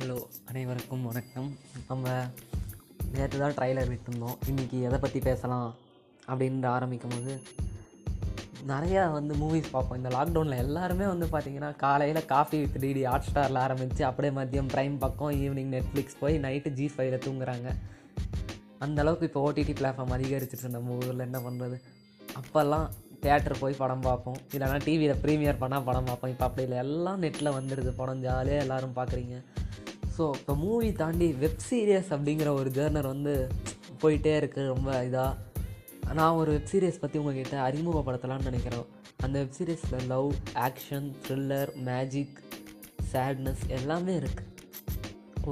Hello அனைவருக்கும் வணக்கம். நம்ம நேற்று தான் ட்ரைலர் விட்டுருந்தோம். இன்றைக்கி எதை பற்றி பேசலாம் அப்படின்ற ஆரம்பிக்கும் போது நிறையா வந்து மூவிஸ் பார்ப்போம். இந்த லாக்டவுனில் எல்லாருமே வந்து பார்த்திங்கன்னா காலையில் காஃபி வித் டிடி ஹாட் ஸ்டாரில் ஆரம்பித்து அப்படியே மதியம் ப்ரைம் பக்கம் ஈவினிங் நெட்ஃப்ளிக்ஸ் போய் நைட்டு ஜி ஃபைவ்ல தூங்குறாங்க. அந்த அளவுக்கு இப்போ ஓடிடி பிளாட்ஃபார்ம் அதிகரிச்சிருச்சு நம்ம ஊரில் என்ன பண்ணுறது அப்போல்லாம் தேட்டர் போய் படம் பார்ப்போம். இல்லைனா டிவியில் ப்ரீமியர் பண்ணால் படம் பார்ப்போம். இப்போ அப்படி இல்லை. எல்லாம் நெட்டில் வந்துடுது படம் ஜாலியாக எல்லோரும் பார்க்குறீங்க ஸோ இப்போ மூவி தாண்டி வெப் சீரியஸ் அப்படிங்கிற ஒரு ஜேர்னர் வந்து போயிட்டே இருக்குது ரொம்ப இதாக நான் ஒரு வெப் சீரியஸ் பற்றி உங்ககிட்ட அறிமுகப்படுத்தலாம்னு நினைக்கிறேன். அந்த web சீரியஸில் love action thriller magic sadness எல்லாமே இருக்குது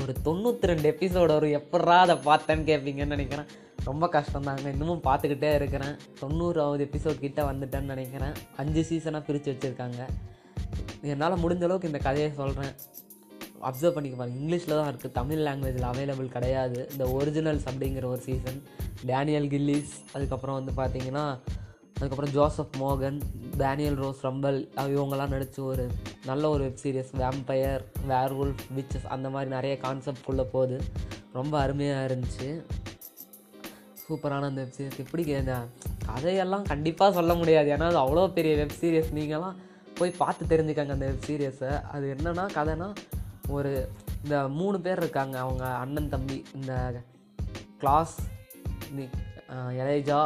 ஒரு தொண்ணூற்றி ரெண்டு எபிசோடு ஒரு எப்பட்றா அதை பார்த்தேன்னு கேட்பீங்கன்னு நினைக்கிறேன். ரொம்ப கஷ்டம்தாங்க. இன்னமும் பார்த்துக்கிட்டே இருக்கிறேன். தொண்ணூறாவது எபிசோட் கிட்ட வந்துட்டேன்னு நினைக்கிறேன். அஞ்சு சீசனாக பிரித்து வச்சுருக்காங்க. என்னால் முடிஞ்ச அளவுக்கு இந்த கதையை சொல்கிறேன் அப்சர்வ் பண்ணிக்க பாருங்கள் இங்கிலீஷில் தான் இருக்குது தமிழ் லாங்குவேஜில் அவைலபிள் கிடையாது. இந்த ஒரிஜினல்ஸ் அப்படிங்கிற ஒரு சீசன் டேனியல் கில்லிஸ் அதுக்கப்புறம் வந்து பார்த்தீங்கன்னா அதுக்கப்புறம் ஜோசப் மோகன் டேனியல் ரோஸ் ரம்பல் இவங்கெல்லாம் நடித்த ஒரு நல்ல ஒரு web series vampire werewolf witches அந்த மாதிரி நிறைய கான்செப்ட்குள்ளே போகுது. ரொம்ப அருமையாக இருந்துச்சு. சூப்பரான அந்த வெப் சீரிஸ் எப்படி கதையெல்லாம் கண்டிப்பாக சொல்ல முடியாது. ஏன்னா அது அவ்வளோ பெரிய வெப் சீரிஸ் நீங்களாம் போய் பார்த்து தெரிஞ்சுக்காங்க அந்த வெப் சீரியஸை அது என்னன்னா கதைனா ஒரு இந்த மூணு பேர் இருக்காங்க. அவங்க அண்ணன் தம்பி இந்த கிளாஸ் எலேஜா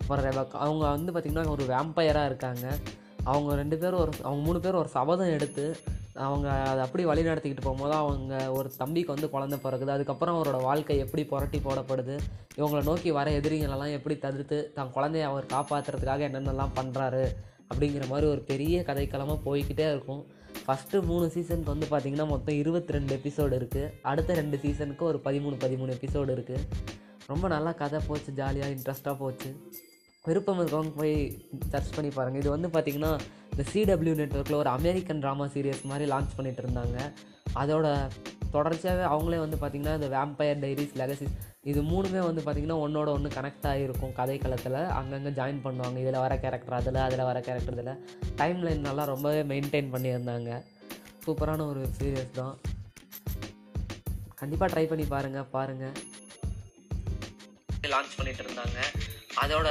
அப்புறம் அவங்க வந்து பார்த்திங்கன்னா ஒரு வேம்பயராக இருக்காங்க. அவங்க ரெண்டு பேரும் ஒரு அவங்க மூணு பேரும் ஒரு சபதம் எடுத்து அவங்க அதை அப்படி வழி நடத்திக்கிட்டு போகும்போது அவங்க ஒரு தம்பிக்கு வந்து குழந்தை பிறகுது அதுக்கப்புறம் அவரோட வாழ்க்கை எப்படி புரட்டி போடப்படுது? இவங்களை நோக்கி வர எதிரிகளெல்லாம் எப்படி தவிர்த்து தன் குழந்தைய அவர் காப்பாற்றுறதுக்காக என்னென்னலாம் பண்ணுறாரு அப்படிங்கிற மாதிரி ஒரு பெரிய கதைக்களமாக போய்கிட்டே இருக்கும். ஃபஸ்ட்டு மூணு சீசனுக்கு வந்து பார்த்திங்கன்னா மொத்தம் இருபத்தி ரெண்டு எபிசோடு இருக்குது அடுத்த ரெண்டு சீசனுக்கு ஒரு பதிமூணு பதிமூணு எபிசோடு இருக்குது ரொம்ப நல்லா கதை போச்சு ஜாலியாக இன்ட்ரெஸ்ட்டாக போச்சு. விருப்பம் இருக்கவங்க போய் சர்ச் பண்ணி பாருங்கள் இது வந்து பார்த்திங்கன்னா இந்த சிடபிள்யூ நெட்ஒர்க்கில் ஒரு அமெரிக்கன் ட்ராமா சீரியஸ் மாதிரி லான்ச் பண்ணிகிட்டு இருந்தாங்க. அதோட தொடர்ச்சியாகவே அவங்களே வந்து பார்த்திங்கன்னா இந்த வேம்பயர் டைரிஸ் லெகசிஸ் இது மூணுமே வந்து பார்த்திங்கன்னா ஒன்றோட ஒன்று கனெக்ட் ஆகிருக்கும் கதைக்களத்தில். அங்கங்கே ஜாயின் பண்ணுவாங்க. இதில் வர கேரக்டர் அதில் அதில் வர கேரக்டர் இதில். டைம் லைன் நல்லா ரொம்பவே மெயின்டைன் பண்ணியிருந்தாங்க. சூப்பரான ஒரு சீரியஸ் தான். கண்டிப்பாக ட்ரை பண்ணி பாருங்கள் பாருங்கள் லான்ச் பண்ணிகிட்டு இருந்தாங்க. அதோட